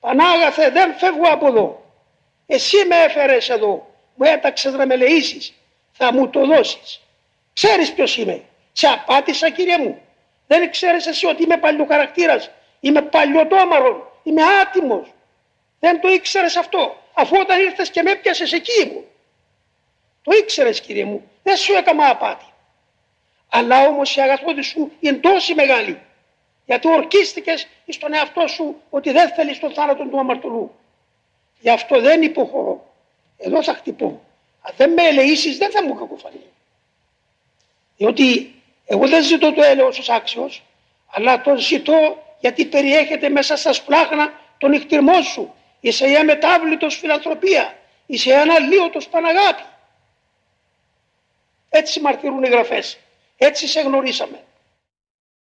Πανάγαθε δεν φεύγω από εδώ. Εσύ με έφερες εδώ, μου έταξες να με λεήσεις, θα μου το δώσεις. Ξέρεις ποιος είμαι. Σε απάτησα κύριε μου. Δεν ξέρεις εσύ ότι είμαι παλιοκαρακτήρας. Είμαι παλιωτόμαρον. Είμαι άτιμος. Δεν το ήξερες αυτό. Αφού όταν ήρθες και με έπιασες εκεί μου. Το ήξερες κύριε μου. Δεν σου έκανα απάτη. Αλλά όμως η αγαθότη σου είναι τόσο μεγάλη. Γιατί ορκίστηκες στον εαυτό σου ότι δεν θέλεις τον θάνατο του αμαρτωλού. Γι' αυτό δεν υποχωρώ. Εδώ θα χτυπώ. Αν δεν με ελεήσεις δεν θα μου κακοφανεί. Διότι εγώ δεν ζητώ το έλεος ως άξιος, αλλά το ζητώ γιατί περιέχεται μέσα στα σπλάχνα τον νυχτηρμό σου. Είσαι η αμετάβλητος φιλανθρωπία. Είσαι αναλύωτος παναγάπη. Έτσι μαρτυρούν οι γραφές. Έτσι σε γνωρίσαμε.